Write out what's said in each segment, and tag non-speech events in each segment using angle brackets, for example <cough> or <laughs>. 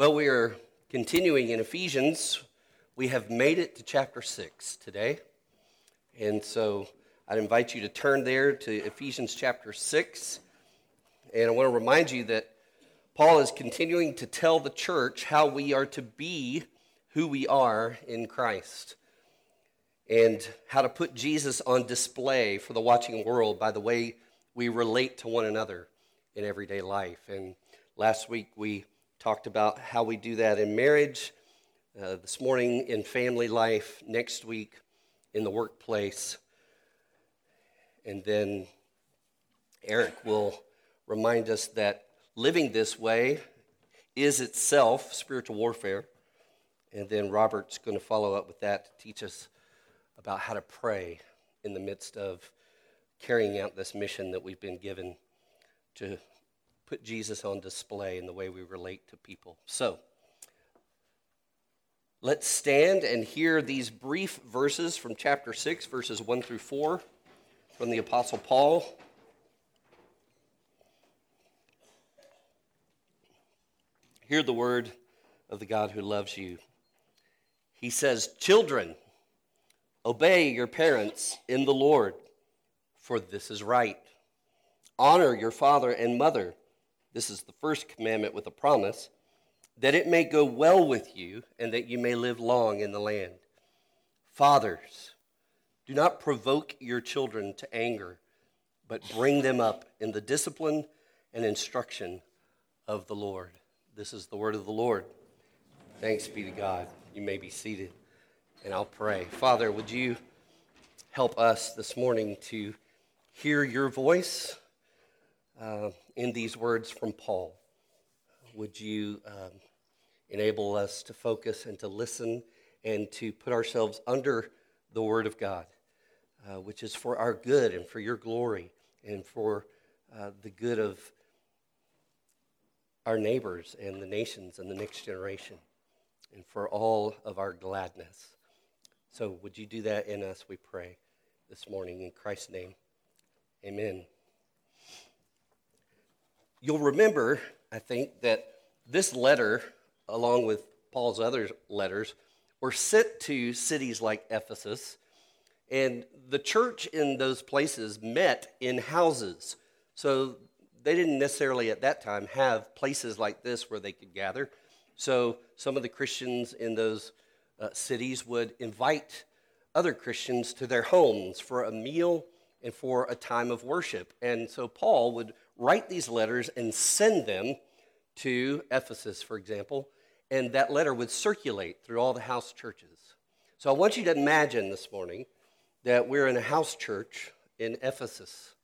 Well, we are continuing in Ephesians. We have made it to chapter 6 today. And so I'd invite you to turn there to Ephesians chapter 6. And I want to remind you that Paul is continuing to tell the church how we are to be who we are in Christ and how to put Jesus on display for the watching world by the way we relate to one another in everyday life. And last week we talked about how we do that in marriage, uh, this morning in family life, next week in the workplace. And then Eric will remind us that living this way is itself spiritual warfare. And then Robert's going to follow up with that to teach us about how to pray in the midst of carrying out this mission that we've been given to put Jesus on display in the way we relate to people. So, let's stand and hear these brief verses from chapter 6, verses 1 through 4, from the Apostle Paul. Hear the word of the God who loves you. He says, Children, obey your parents in the Lord, for this is right. Honor your father and mother this is the first commandment with a promise that it may go well with you and that you may live long in the land. Fathers, do not provoke your children to anger, but bring them up in the discipline and instruction of the Lord. This is the word of the Lord. Thanks be to God. You may be seated, and I'll pray. Father, would you help us this morning to hear your voice? Uh, in these words from Paul. Would you um, enable us to focus and to listen and to put ourselves under the Word of God, uh, which is for our good and for your glory and for uh, the good of our neighbors and the nations and the next generation and for all of our gladness. So, would you do that in us, we pray, this morning in Christ's name? Amen. You'll remember, I think, that this letter, along with Paul's other letters, were sent to cities like Ephesus. And the church in those places met in houses. So they didn't necessarily at that time have places like this where they could gather. So some of the Christians in those uh, cities would invite other Christians to their homes for a meal and for a time of worship. And so Paul would write these letters and send them to Ephesus, for example, and that letter would circulate through all the house churches. So I want you to imagine this morning that we're in a house church in Ephesus,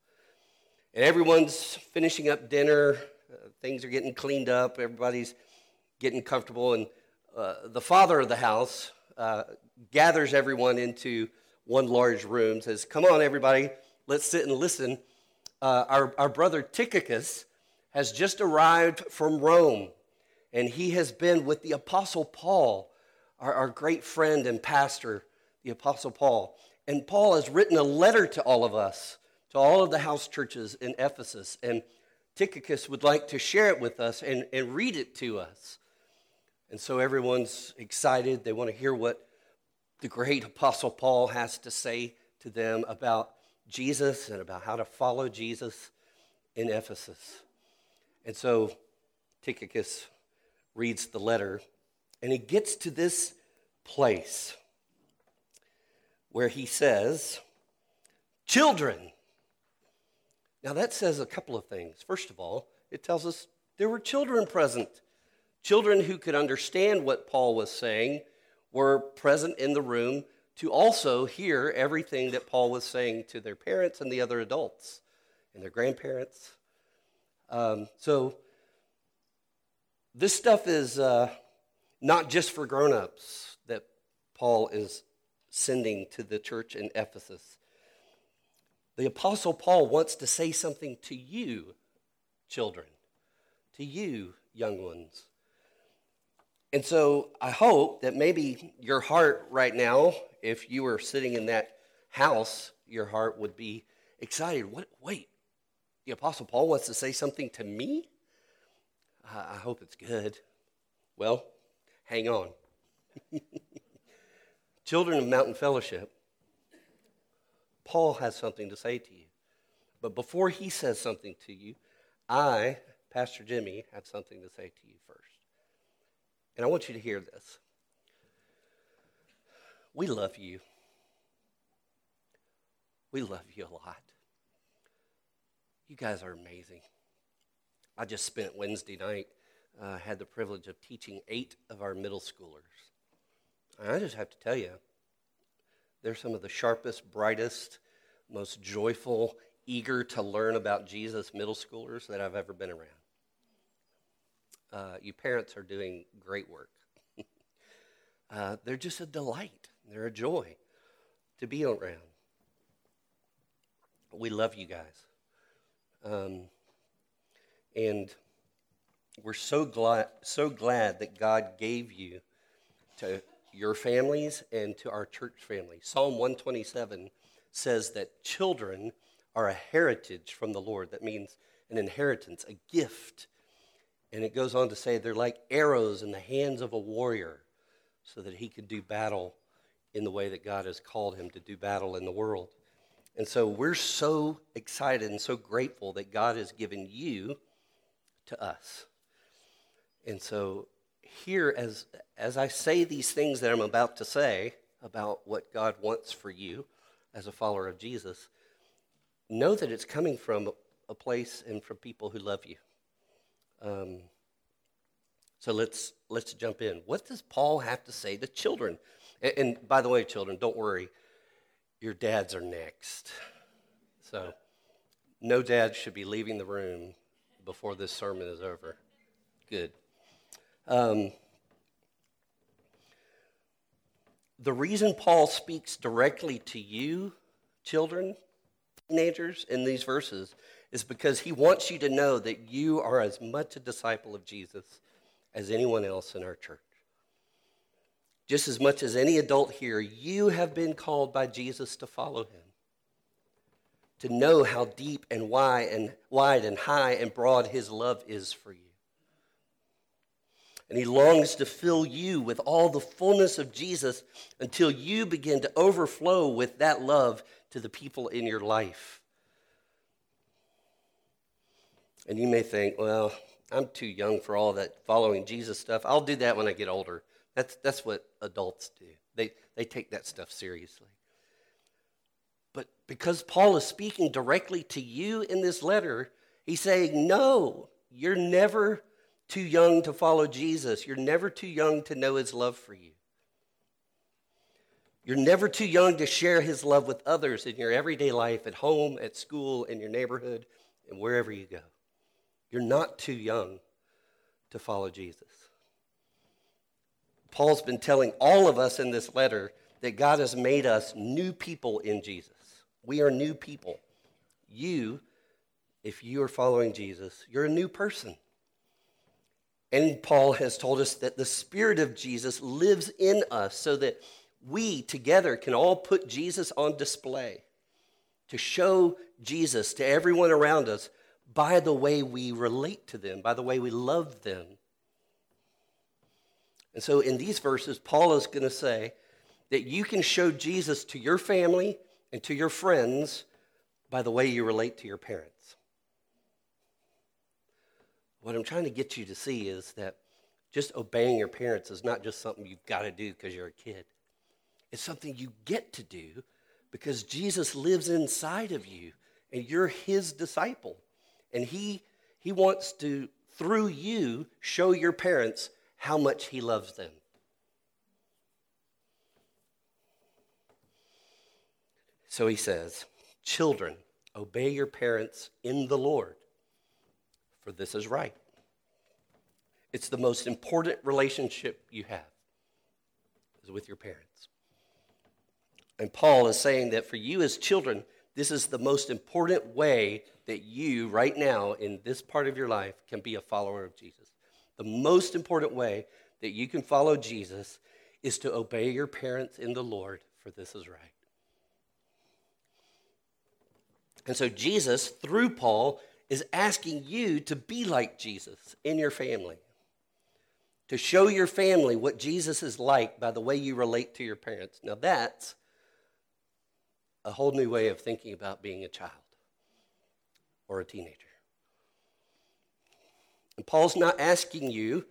and everyone's finishing up dinner, uh, things are getting cleaned up, everybody's getting comfortable, and uh, the father of the house uh, gathers everyone into one large room, says, Come on, everybody, let's sit and listen uh, our, our brother Tychicus has just arrived from Rome, and he has been with the Apostle Paul, our, our great friend and pastor, the Apostle Paul. And Paul has written a letter to all of us, to all of the house churches in Ephesus. And Tychicus would like to share it with us and, and read it to us. And so everyone's excited. They want to hear what the great Apostle Paul has to say to them about Jesus and about how to follow Jesus in Ephesus. And so Tychicus reads the letter, and he gets to this place where he says, Children. Now that says a couple of things. First of all, it tells us there were children present. Children who could understand what Paul was saying were present in the room to also hear everything that Paul was saying to their parents and the other adults and their grandparents. Um, so, this stuff is uh, not just for grown ups that Paul is sending to the church in Ephesus. The Apostle Paul wants to say something to you, children, to you, young ones. And so I hope that maybe your heart right now if you were sitting in that house, your heart would be excited. What, wait, the Apostle Paul wants to say something to me? I hope it's good. Well, hang on. <laughs> Children of Mountain Fellowship, Paul has something to say to you. But before he says something to you, I, Pastor Jimmy, have something to say to you first. And I want you to hear this. We love you. We love you a lot. You guys are amazing. I just spent Wednesday night, uh, had the privilege of teaching eight of our middle schoolers. And I just have to tell you, they're some of the sharpest, brightest, most joyful, eager to learn about Jesus middle schoolers that I've ever been around. Uh, you parents are doing great work. <laughs> uh, they're just a delight, they're a joy to be around. We love you guys. Um, and we're so glad, so glad that God gave you to your families and to our church family. Psalm 127 says that children are a heritage from the Lord. That means an inheritance, a gift. And it goes on to say they're like arrows in the hands of a warrior so that he could do battle in the way that God has called him to do battle in the world. And so we're so excited and so grateful that God has given you to us. And so here as as I say these things that I'm about to say about what God wants for you as a follower of Jesus, know that it's coming from a place and from people who love you. Um, so let's let's jump in. What does Paul have to say to children? And, and by the way, children, don't worry, your dads are next. So no dad should be leaving the room before this sermon is over. Good. Um, the reason Paul speaks directly to you, children, teenagers, in these verses is because he wants you to know that you are as much a disciple of Jesus as anyone else in our church. Just as much as any adult here, you have been called by Jesus to follow him, to know how deep and wide and wide and high and broad his love is for you. And he longs to fill you with all the fullness of Jesus until you begin to overflow with that love to the people in your life. And you may think, well, I'm too young for all that following Jesus stuff. I'll do that when I get older. That's, that's what adults do, they, they take that stuff seriously. But because Paul is speaking directly to you in this letter, he's saying, no, you're never too young to follow Jesus. You're never too young to know his love for you. You're never too young to share his love with others in your everyday life, at home, at school, in your neighborhood, and wherever you go. You're not too young to follow Jesus. Paul's been telling all of us in this letter that God has made us new people in Jesus. We are new people. You, if you are following Jesus, you're a new person. And Paul has told us that the Spirit of Jesus lives in us so that we together can all put Jesus on display to show Jesus to everyone around us by the way we relate to them, by the way we love them. And so in these verses, Paul is going to say that you can show Jesus to your family and to your friends by the way you relate to your parents. What I'm trying to get you to see is that just obeying your parents is not just something you've got to do because you're a kid. It's something you get to do because Jesus lives inside of you and you're his disciple. And he, he wants to, through you, show your parents how much he loves them. So he says, Children, obey your parents in the Lord for this is right. It's the most important relationship you have is with your parents. And Paul is saying that for you as children, this is the most important way that you, right now, in this part of your life, can be a follower of Jesus. The most important way that you can follow Jesus is to obey your parents in the Lord, for this is right. And so, Jesus, through Paul, is asking you to be like Jesus in your family. to show your family what Jesus is like by the way you relate to your parents. Now, that's a whole new way of thinking about being a child or a teenager. And Paul's not asking you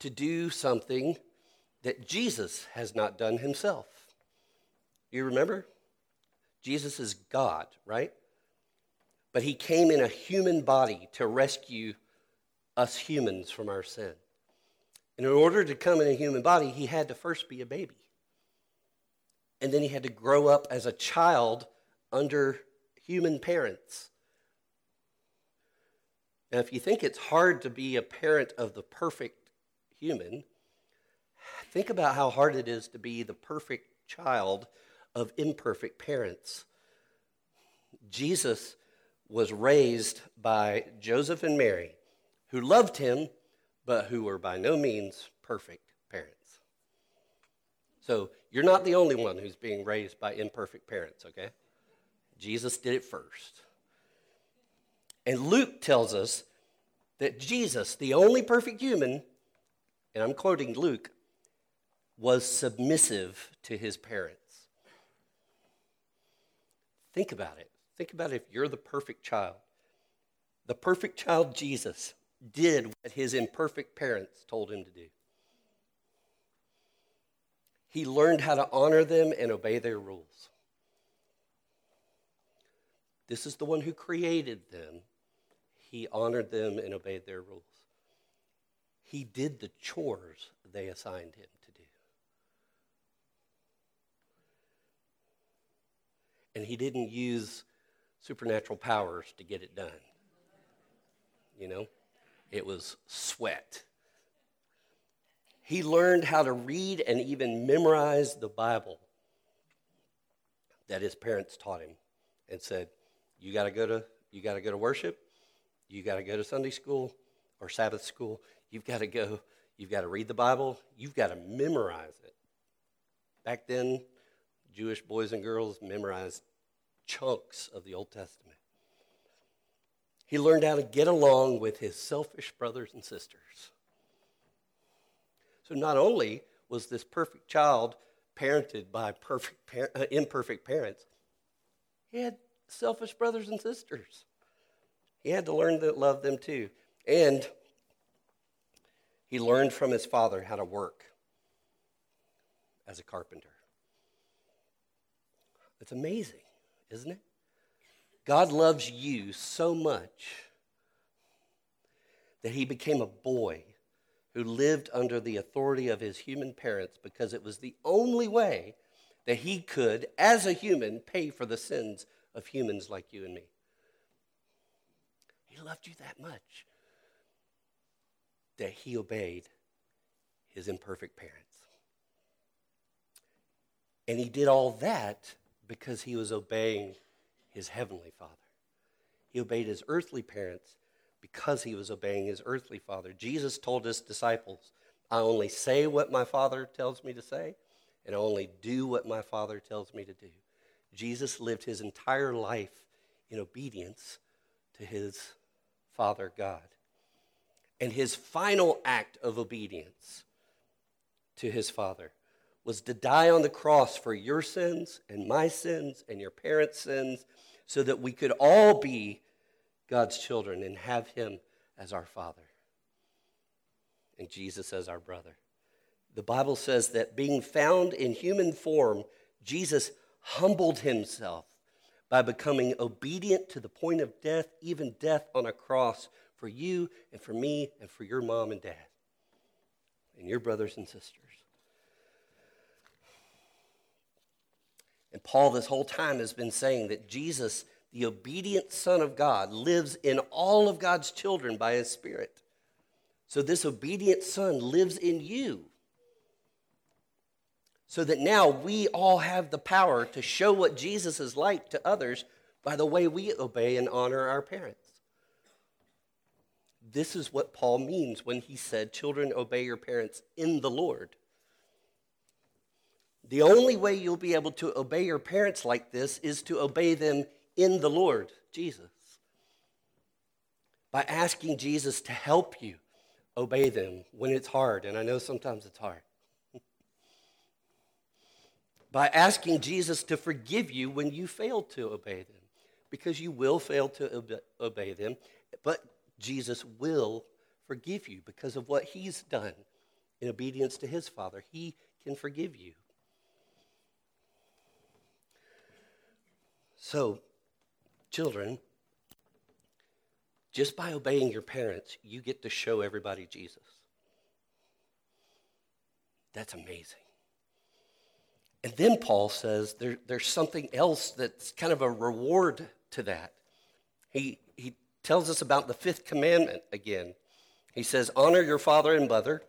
to do something that Jesus has not done himself. You remember? Jesus is God, right? But he came in a human body to rescue us humans from our sin. And in order to come in a human body, he had to first be a baby. And then he had to grow up as a child under human parents. Now, if you think it's hard to be a parent of the perfect human, think about how hard it is to be the perfect child of imperfect parents. Jesus was raised by Joseph and Mary, who loved him, but who were by no means perfect parents. So you're not the only one who's being raised by imperfect parents, okay? Jesus did it first. And Luke tells us that Jesus, the only perfect human, and I'm quoting Luke, was submissive to his parents. Think about it. Think about if you're the perfect child. The perfect child, Jesus, did what his imperfect parents told him to do. He learned how to honor them and obey their rules. This is the one who created them. He honored them and obeyed their rules. He did the chores they assigned him to do. And he didn't use supernatural powers to get it done. You know, it was sweat. He learned how to read and even memorize the Bible that his parents taught him and said, you got to go to you got to go to worship. You got to go to Sunday school or Sabbath school. You've got to go. You've got to read the Bible. You've got to memorize it. Back then, Jewish boys and girls memorized chunks of the Old Testament. He learned how to get along with his selfish brothers and sisters. So not only was this perfect child parented by perfect par- uh, imperfect parents, he had selfish brothers and sisters. He had to learn to love them too. And he learned from his father how to work as a carpenter. It's amazing, isn't it? God loves you so much that he became a boy who lived under the authority of his human parents because it was the only way that he could, as a human, pay for the sins of humans like you and me. He loved you that much that he obeyed his imperfect parents. And he did all that because he was obeying his heavenly father. He obeyed his earthly parents because he was obeying his earthly father. Jesus told his disciples, I only say what my father tells me to say, and I only do what my father tells me to do. Jesus lived his entire life in obedience to his Father God. And his final act of obedience to his Father was to die on the cross for your sins and my sins and your parents' sins so that we could all be God's children and have him as our Father and Jesus as our brother. The Bible says that being found in human form, Jesus humbled himself by becoming obedient to the point of death, even death on a cross for you and for me and for your mom and dad and your brothers and sisters. And Paul, this whole time, has been saying that Jesus, the obedient Son of God, lives in all of God's children by his Spirit. So this obedient Son lives in you so that now we all have the power to show what Jesus is like to others by the way we obey and honor our parents. This is what Paul means when he said, Children, obey your parents in the Lord. The only way you'll be able to obey your parents like this is to obey them in the Lord, Jesus. By asking Jesus to help you obey them when it's hard, and I know sometimes it's hard. <laughs> By asking Jesus to forgive you when you fail to obey them, because you will fail to obey them, but Jesus will forgive you because of what he's done in obedience to his Father. He can forgive you. So, children, just by obeying your parents, you get to show everybody Jesus. That's amazing. And then Paul says there, there's something else that's kind of a reward to that. He, he tells us about the fifth commandment again. He says, Honor your father and mother.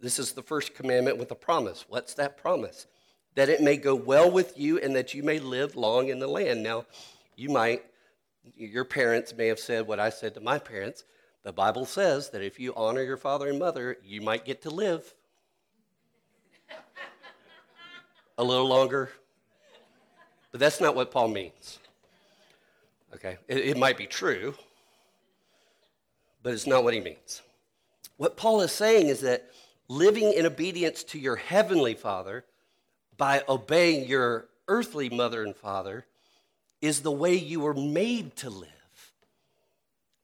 This is the first commandment with a promise. What's that promise? That it may go well with you and that you may live long in the land. Now, you might, your parents may have said what I said to my parents. The Bible says that if you honor your father and mother, you might get to live a little longer. But that's not what Paul means. Okay? It, it might be true, but it's not what he means. What Paul is saying is that living in obedience to your heavenly father by obeying your earthly mother and father is the way you were made to live.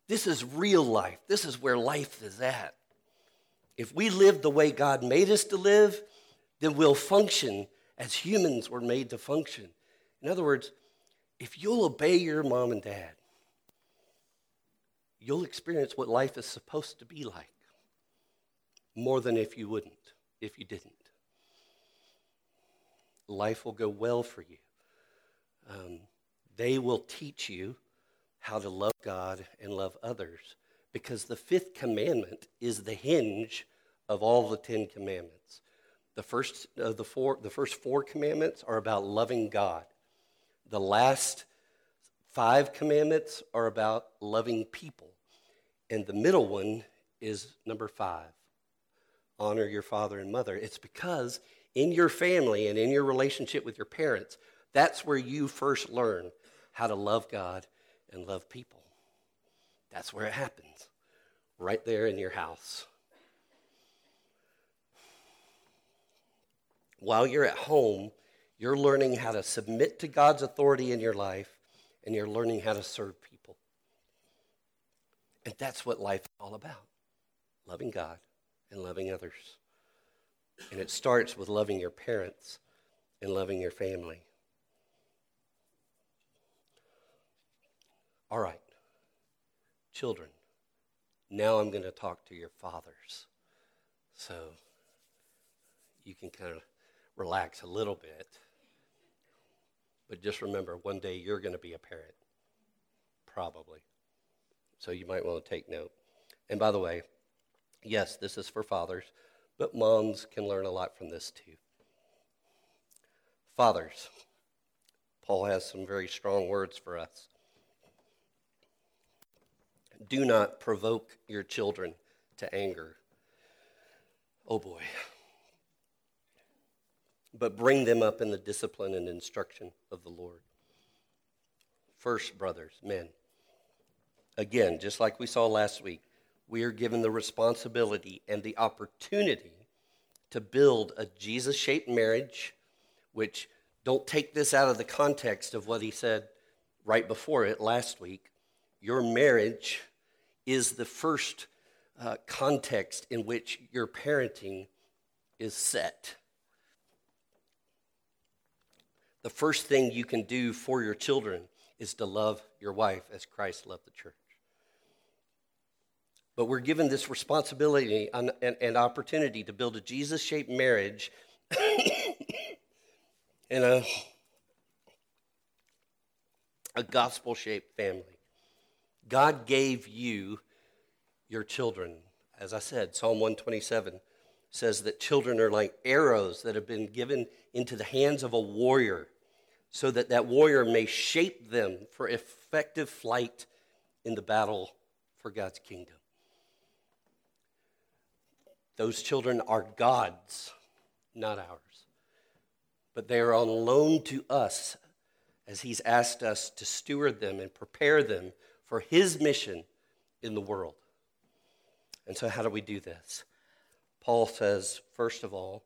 This is real life. This is where life is at. If we live the way God made us to live, then we'll function as humans were made to function. In other words, if you'll obey your mom and dad, you'll experience what life is supposed to be like more than if you wouldn't, if you didn't. Life will go well for you. Um, they will teach you how to love God and love others because the fifth commandment is the hinge of all the Ten Commandments. The first, uh, the, four, the first four commandments are about loving God. The last five commandments are about loving people. And the middle one is number five honor your father and mother. It's because in your family and in your relationship with your parents, that's where you first learn how to love God and love people. That's where it happens, right there in your house. while you're at home, you're learning how to submit to God's authority in your life and you're learning how to serve people. And that's what life is all about loving God and loving others. And it starts with loving your parents and loving your family. All right, children, now I'm going to talk to your fathers. So you can kind of relax a little bit. But just remember, one day you're going to be a parent, probably. So you might want to take note. And by the way, yes, this is for fathers, but moms can learn a lot from this too. Fathers, Paul has some very strong words for us. Do not provoke your children to anger. Oh boy but bring them up in the discipline and instruction of the Lord. First, brothers, men, again, just like we saw last week, we are given the responsibility and the opportunity to build a Jesus shaped marriage, which don't take this out of the context of what he said right before it last week. Your marriage is the first uh, context in which your parenting is set the first thing you can do for your children is to love your wife as Christ loved the church. But we're given this responsibility and, and, and opportunity to build a Jesus shaped marriage <coughs> and a, a gospel shaped family. God gave you your children. As I said, Psalm 127 says that children are like arrows that have been given into the hands of a warrior so that that warrior may shape them for effective flight in the battle for God's kingdom. Those children are God's, not ours. But they are on loan to us as He's asked us to steward them and prepare them for His mission in the world. And so, how do we do this? Paul says, first of all,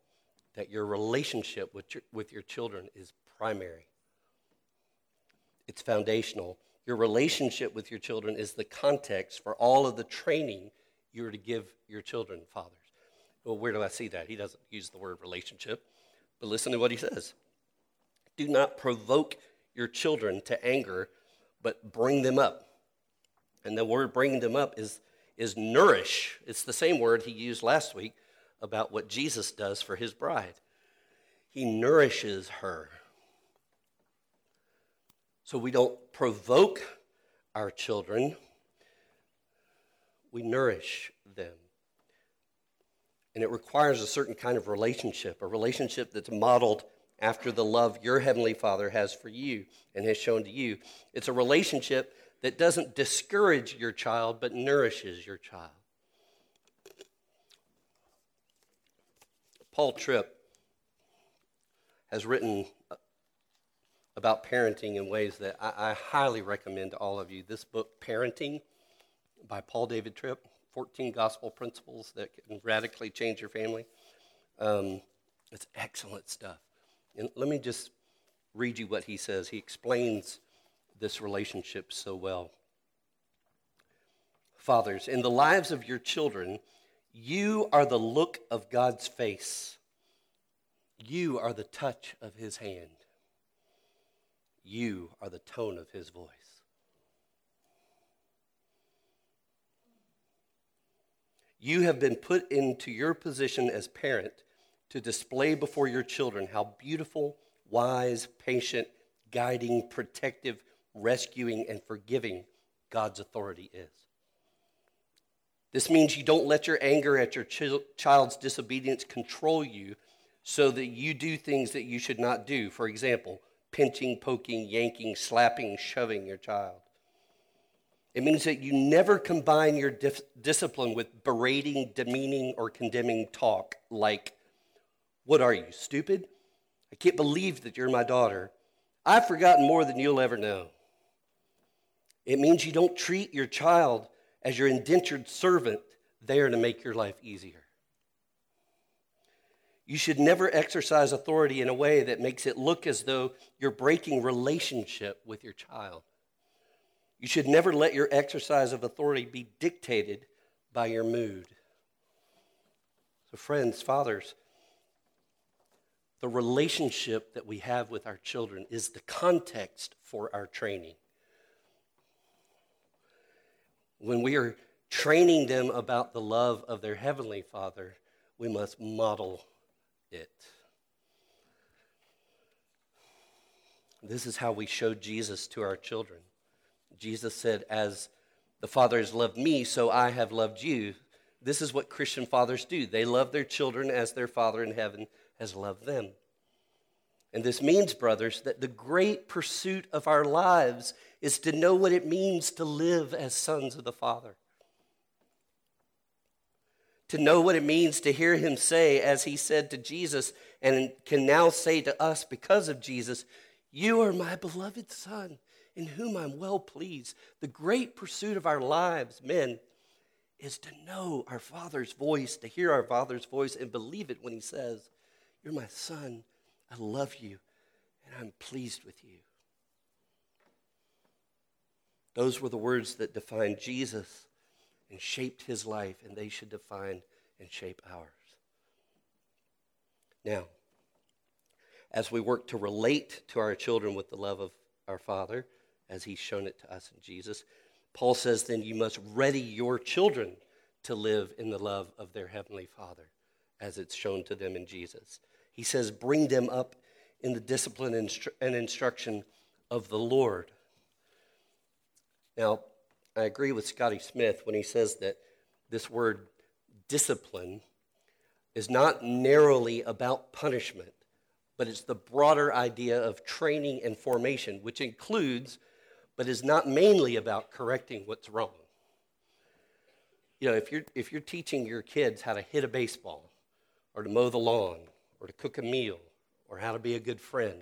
that your relationship with your, with your children is primary, it's foundational. Your relationship with your children is the context for all of the training you're to give your children, fathers. Well, where do I see that? He doesn't use the word relationship, but listen to what he says. Do not provoke your children to anger, but bring them up. And the word bringing them up is, is nourish. It's the same word he used last week about what Jesus does for his bride. He nourishes her. So we don't provoke our children, we nourish them. And it requires a certain kind of relationship, a relationship that's modeled after the love your Heavenly Father has for you and has shown to you. It's a relationship that doesn't discourage your child, but nourishes your child. Paul Tripp has written about parenting in ways that I, I, highly recommend to all of you. This book, Parenting, by Paul David Tripp 14 Gospel Principles that can radically change your family. Um, it's excellent stuff. And let me just read you what he says. He explains this relationship so well. Fathers, in the lives of your children, you are the look of God's face. You are the touch of his hand. You are the tone of his voice. You have been put into your position as parent to display before your children how beautiful, wise, patient, guiding, protective, rescuing, and forgiving God's authority is. This means you don't let your anger at your ch- child's disobedience control you so that you do things that you should not do. For example, pinching, poking, yanking, slapping, shoving your child. It means that you never combine your dif- discipline with berating, demeaning, or condemning talk like, What are you, stupid? I can't believe that you're my daughter. I've forgotten more than you'll ever know. It means you don't treat your child as your indentured servant there to make your life easier. You should never exercise authority in a way that makes it look as though you're breaking relationship with your child. You should never let your exercise of authority be dictated by your mood. So, friends, fathers, the relationship that we have with our children is the context for our training. When we are training them about the love of their Heavenly Father, we must model it. This is how we show Jesus to our children. Jesus said, As the Father has loved me, so I have loved you. This is what Christian fathers do. They love their children as their Father in heaven has loved them. And this means, brothers, that the great pursuit of our lives is to know what it means to live as sons of the Father. To know what it means to hear him say, as he said to Jesus, and can now say to us because of Jesus, You are my beloved Son in whom I'm well pleased. The great pursuit of our lives, men, is to know our Father's voice, to hear our Father's voice, and believe it when He says, You're my Son, I love you, and I'm pleased with you. Those were the words that defined Jesus and shaped his life, and they should define and shape ours. Now, as we work to relate to our children with the love of our Father, as he's shown it to us in Jesus. Paul says, then you must ready your children to live in the love of their heavenly Father, as it's shown to them in Jesus. He says, bring them up in the discipline and instruction of the Lord. Now, I agree with Scotty Smith when he says that this word discipline is not narrowly about punishment, but it's the broader idea of training and formation, which includes but is not mainly about correcting what's wrong. You know, if you're, if you're teaching your kids how to hit a baseball, or to mow the lawn, or to cook a meal, or how to be a good friend,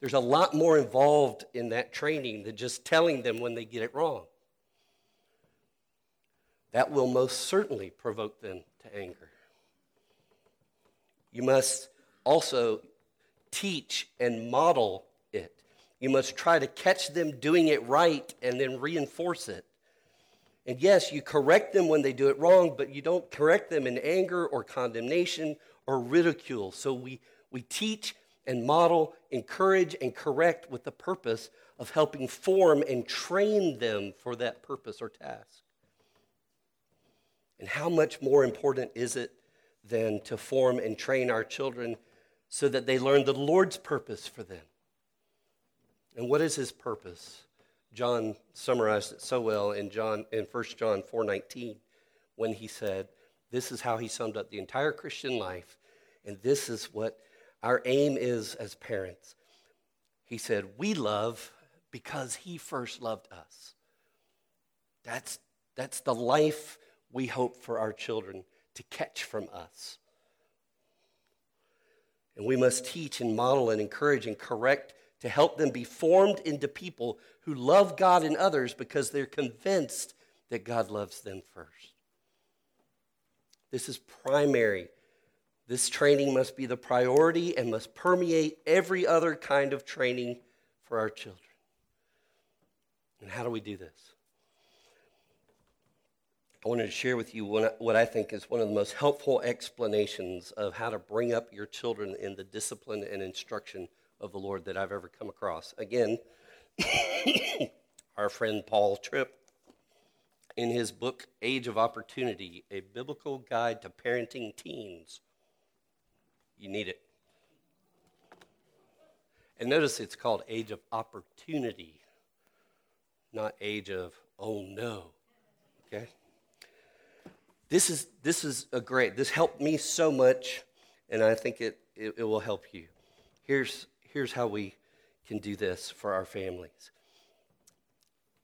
there's a lot more involved in that training than just telling them when they get it wrong. that will most certainly provoke them to anger. You must also teach and model it. You must try to catch them doing it right and then reinforce it. And yes, you correct them when they do it wrong, but you don't correct them in anger or condemnation or ridicule. So we, we teach and model, encourage and correct with the purpose of helping form and train them for that purpose or task. And how much more important is it than to form and train our children so that they learn the Lord's purpose for them? And what is his purpose? John summarized it so well in John in 1 John 4:19 when he said, this is how he summed up the entire Christian life and this is what our aim is as parents. He said, "We love because he first loved us." That's that's the life we hope for our children to catch from us. And we must teach and model and encourage and correct to help them be formed into people who love God and others because they're convinced that God loves them first. This is primary. This training must be the priority and must permeate every other kind of training for our children. And how do we do this? I wanted to share with you what I think is one of the most helpful explanations of how to bring up your children in the discipline and instruction of the Lord that I've ever come across. Again, <coughs> our friend Paul Tripp, in his book Age of Opportunity, a biblical guide to parenting teens. You need it. And notice it's called Age of Opportunity, not Age of, oh no. Okay? This is, this is a great, this helped me so much, and I think it, it, it will help you. Here's, here's how we can do this for our families.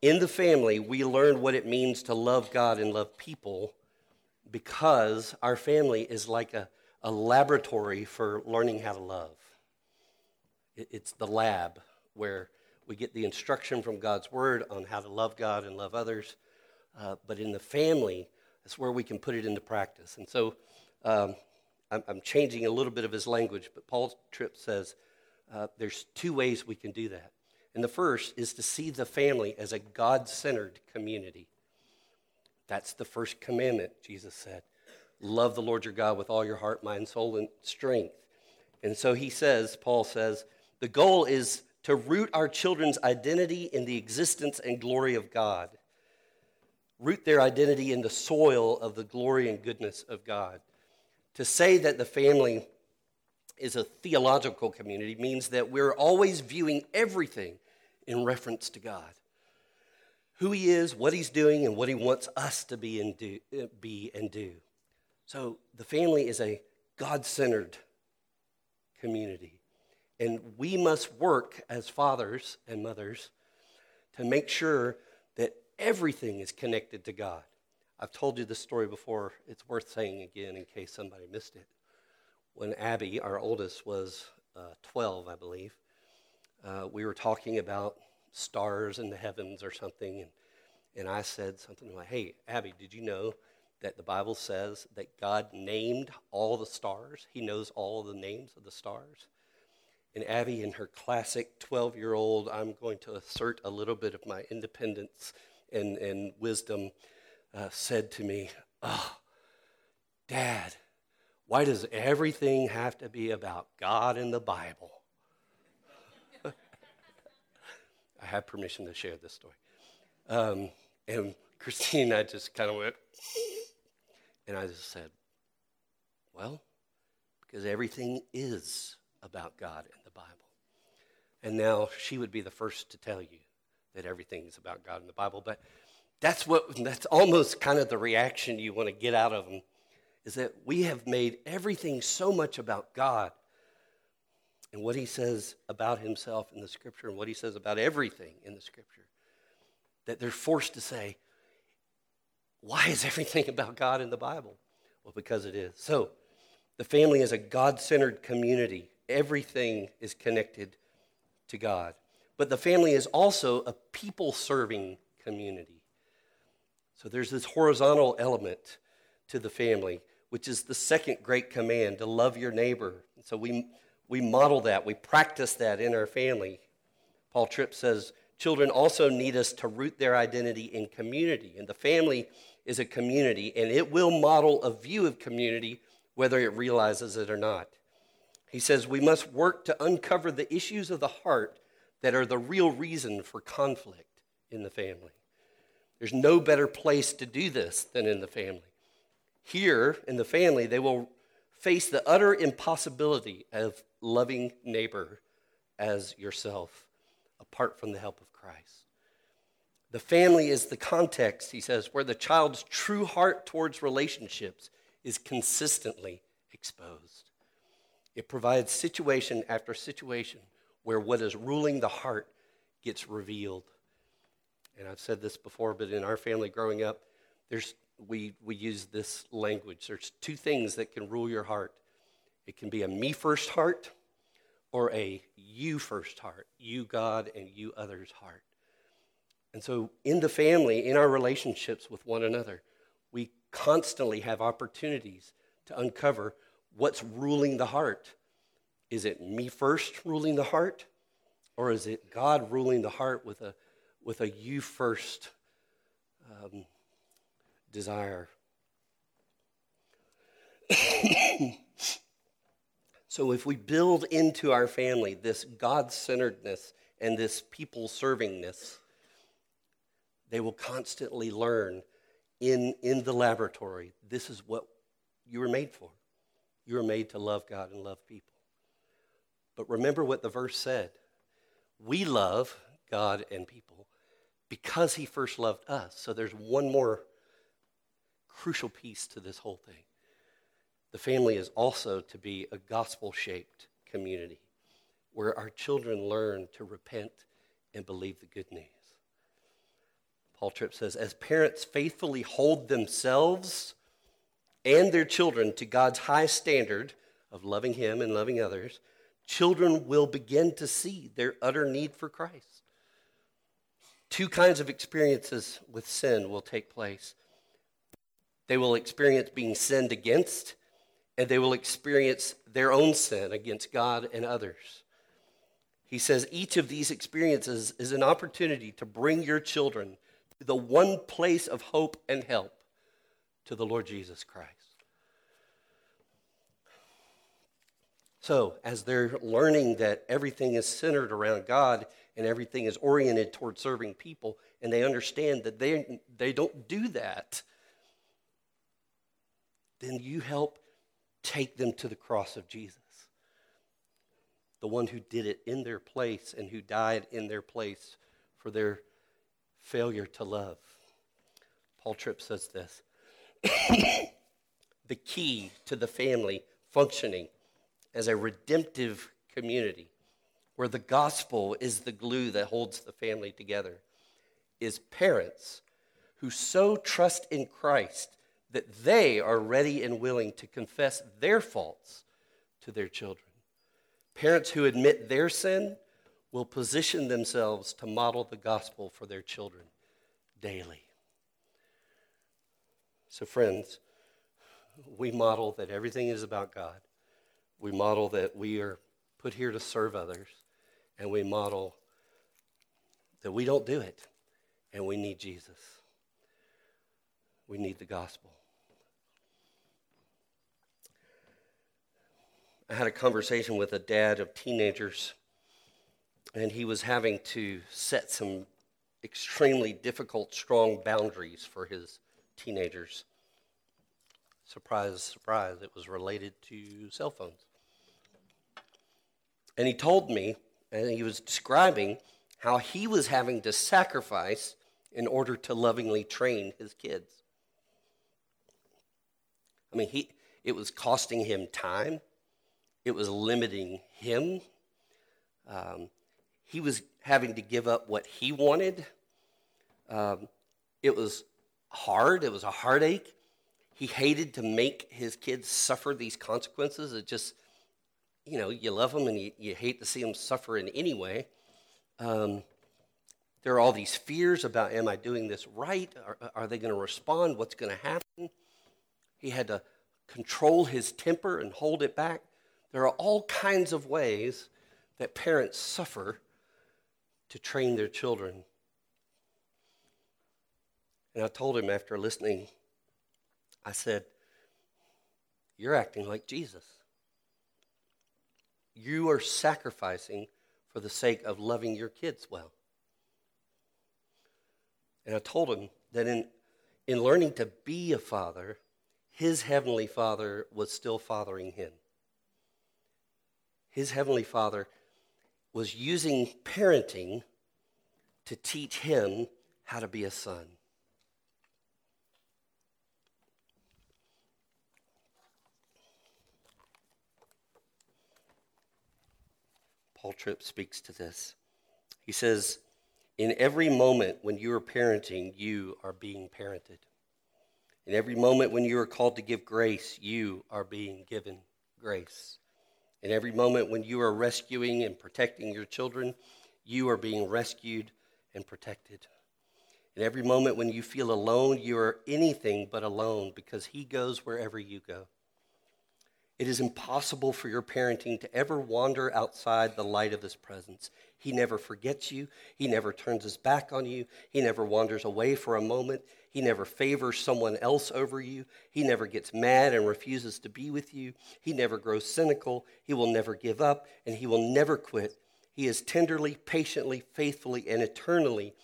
In the family, we learn what it means to love God and love people because our family is like a, a laboratory for learning how to love. It, it's the lab where we get the instruction from God's word on how to love God and love others. Uh, but in the family, that's where we can put it into practice. And so um, I'm, I'm, changing a little bit of his language, but Paul Tripp says uh, there's two ways we can do that. And the first is to see the family as a God centered community. That's the first commandment, Jesus said. Love the Lord your God with all your heart, mind, soul, and strength. And so he says, Paul says, the goal is to root our children's identity in the existence and glory of God. Root their identity in the soil of the glory and goodness of God. To say that the family is a theological community means that we're always viewing everything in reference to God. Who he is, what he's doing, and what he wants us to be and do. Be and do. So the family is a God centered community. And we must work as fathers and mothers to make sure that everything is connected to God. I've told you this story before. It's worth saying again in case somebody missed it when Abby, our oldest, was uh, 12, I believe, uh, we were talking about stars in the heavens or something, and, and I said something like, Hey, Abby, did you know that the Bible says that God named all the stars? He knows all the names of the stars. And Abby, in her classic 12 year old, I'm going to assert a little bit of my independence and, and wisdom, uh, said to me, Oh, Dad, why does everything have to be about God and the Bible? I have permission to share this story. Um, and Christine, and I just kind of went, and I just said, well, because everything is about God and the Bible. And now she would be the first to tell you that everything is about God and the Bible. But that's what that's almost kind of the reaction you want to get out of them is that we have made everything so much about God and what he says about himself in the scripture and what he says about everything in the scripture that they're forced to say, why is everything about God in the Bible? Well, because it is. So, the family is a God centered community. Everything is connected to God. But the family is also a people serving community. So there's this horizontal element to the family, which is the second great command to love your neighbor. So we, we model that, we practice that in our family. Paul Tripp says, Children also need us to root their identity in community. And the family is a community, and it will model a view of community whether it realizes it or not. He says we must work to uncover the issues of the heart that are the real reason for conflict in the family. There's no better place to do this than in the family. Here in the family, they will face the utter impossibility of loving neighbor as yourself apart from the help of Christ. The family is the context, he says, where the child's true heart towards relationships is consistently exposed. It provides situation after situation where what is ruling the heart gets revealed. And I've said this before, but in our family growing up, there's, we, we use this language. There's two things that can rule your heart it can be a me first heart or a you first heart, you God and you others heart. And so in the family, in our relationships with one another, we constantly have opportunities to uncover what's ruling the heart is it me first ruling the heart? Or is it God ruling the heart with a, with a you first um, desire? <coughs> <coughs> so, if we build into our family this God centeredness and this people servingness, they will constantly learn in, in the laboratory this is what you were made for. You were made to love God and love people. But remember what the verse said we love God and people because he first loved us. So there's one more crucial piece to this whole thing. The family is also to be a gospel shaped community where our children learn to repent and believe the good news. Paul Tripp says, as parents faithfully hold themselves and their children to God's high standard of loving Him and loving others, children will begin to see their utter need for Christ. Two kinds of experiences with sin will take place. They will experience being sinned against, and they will experience their own sin against God and others. He says each of these experiences is an opportunity to bring your children to the one place of hope and help to the Lord Jesus Christ. So, as they're learning that everything is centered around God and everything is oriented toward serving people, and they understand that they, they don't do that, then you help take them to the cross of Jesus. The one who did it in their place and who died in their place for their failure to love. Paul Tripp says this <coughs> the key to the family functioning as a redemptive community where the gospel is the glue that holds the family together is parents who so trust in Christ that they are ready and willing to confess their faults to their children. Parents who admit their sin will position themselves to model the gospel for their children daily. So, friends, we model that everything is about God we model that we are put here to serve others, and we model that we don't do it, and we need Jesus. We need the gospel. I had a conversation with a dad of teenagers, and he was having to set some extremely difficult, strong boundaries for his teenagers. Surprise, surprise, it was related to cell phones. And he told me, and he was describing how he was having to sacrifice in order to lovingly train his kids. I mean, he, it was costing him time, it was limiting him. Um, he was having to give up what he wanted. Um, it was hard, it was a heartache. He hated to make his kids suffer these consequences. It just, you know, you love them and you, you hate to see them suffer in any way. Um, There are all these fears about am I doing this right? Are, are they going to respond? What's going to happen? He had to control his temper and hold it back. There are all kinds of ways that parents suffer to train their children. And I told him after listening, I said, You're acting like Jesus. You are sacrificing for the sake of loving your kids well. And I told him that in, in learning to be a father, his heavenly father was still fathering him. His heavenly father was using parenting to teach him how to be a son. Paul Tripp speaks to this. He says, In every moment when you are parenting, you are being parented. In every moment when you are called to give grace, you are being given grace. In every moment when you are rescuing and protecting your children, you are being rescued and protected. In every moment when you feel alone, you are anything but alone because He goes wherever you go. It is impossible for your parenting to ever wander outside the light of His presence. He never forgets you. He never turns his back on you. He never wanders away for a moment. He never favors someone else over you. He never gets mad and refuses to be with you. He never grows cynical. He will never give up, and he will never quit. He is tenderly, patiently, faithfully, and eternally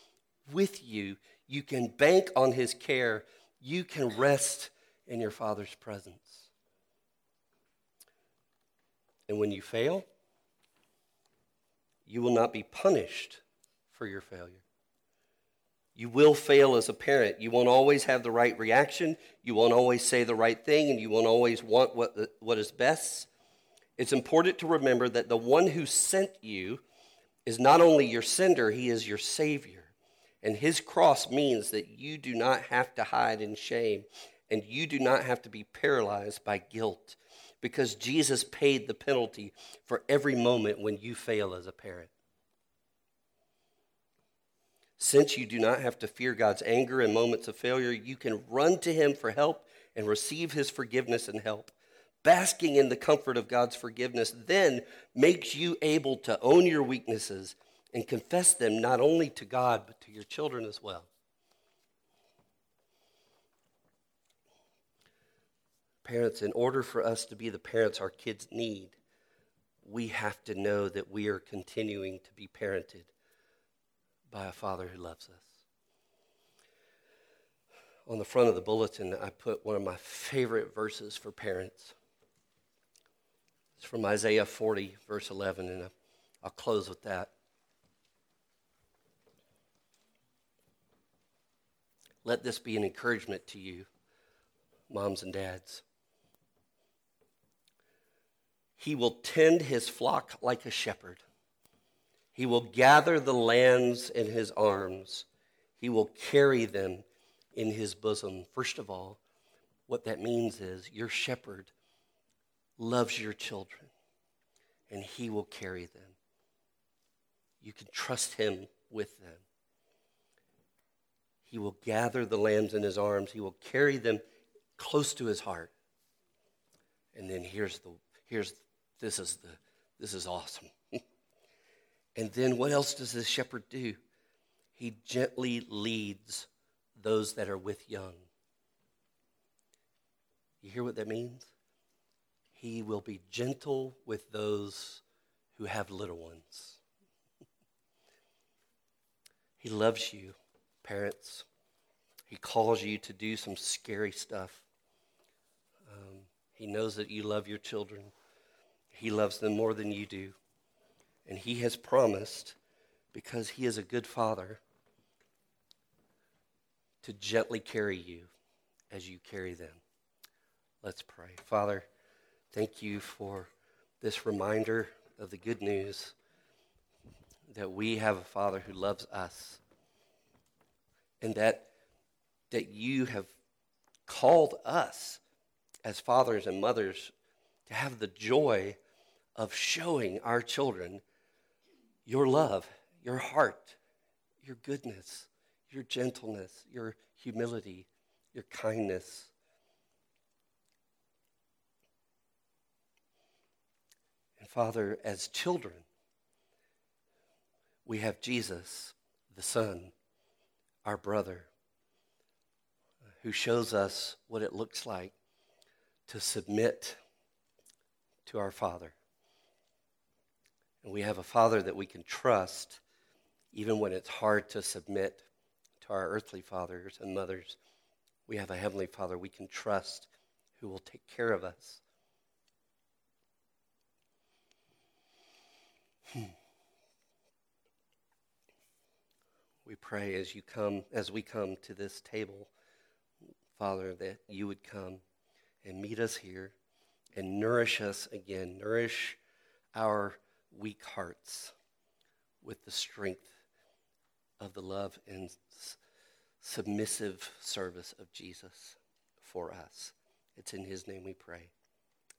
with you. You can bank on his care. You can rest in your Father's presence. And when you fail, you will not be punished for your failure. You will fail as a parent. You won't always have the right reaction. You won't always say the right thing, and you won't always want what, what is best. It's important to remember that the one who sent you is not only your sender, he is your Savior. And his cross means that you do not have to hide in shame, and you do not have to be paralyzed by guilt because Jesus paid the penalty for every moment when you fail as a parent. Since you do not have to fear God's anger in moments of failure, you can run to Him for help and receive His forgiveness and help. Basking in the comfort of God's forgiveness then makes you able to own your weaknesses and confess them not only to God, but to your children as well. Parents, in order for us to be the parents our kids need, we have to know that we are continuing to be parented by a father who loves us. On the front of the bulletin, I put one of my favorite verses for parents. It's from Isaiah 40, verse 11, and I'll close with that. Let this be an encouragement to you, moms and dads. He will tend his flock like a shepherd. He will gather the lambs in his arms. He will carry them in his bosom. First of all, what that means is your shepherd loves your children and he will carry them. You can trust him with them. He will gather the lambs in his arms. He will carry them close to his heart. And then here's the here's this is the this is awesome. <laughs> and then what else does the shepherd do? He gently leads those that are with young. You hear what that means? He will be gentle with those who have little ones. <laughs> he loves you, parents. He calls you to do some scary stuff. Um, he knows that you love your children. He loves them more than you do. And He has promised, because He is a good Father, to gently carry you as you carry them. Let's pray. Father, thank you for this reminder of the good news that we have a Father who loves us and that, that you have called us as fathers and mothers to have the joy of showing our children your love, your heart, your goodness, your gentleness, your humility, your kindness. And Father, as children, we have Jesus, the Son, our brother, who shows us what it looks like to submit to our Father. And we have a Father that we can trust even when it's hard to submit to our earthly fathers and mothers. We have a Heavenly Father we can trust who will take care of us. Hmm. We pray as you come, as we come to this table, Father, that you would come and meet us here and nourish us again, nourish our weak hearts with the strength of the love and submissive service of Jesus for us. It's in his name we pray.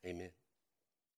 Amen.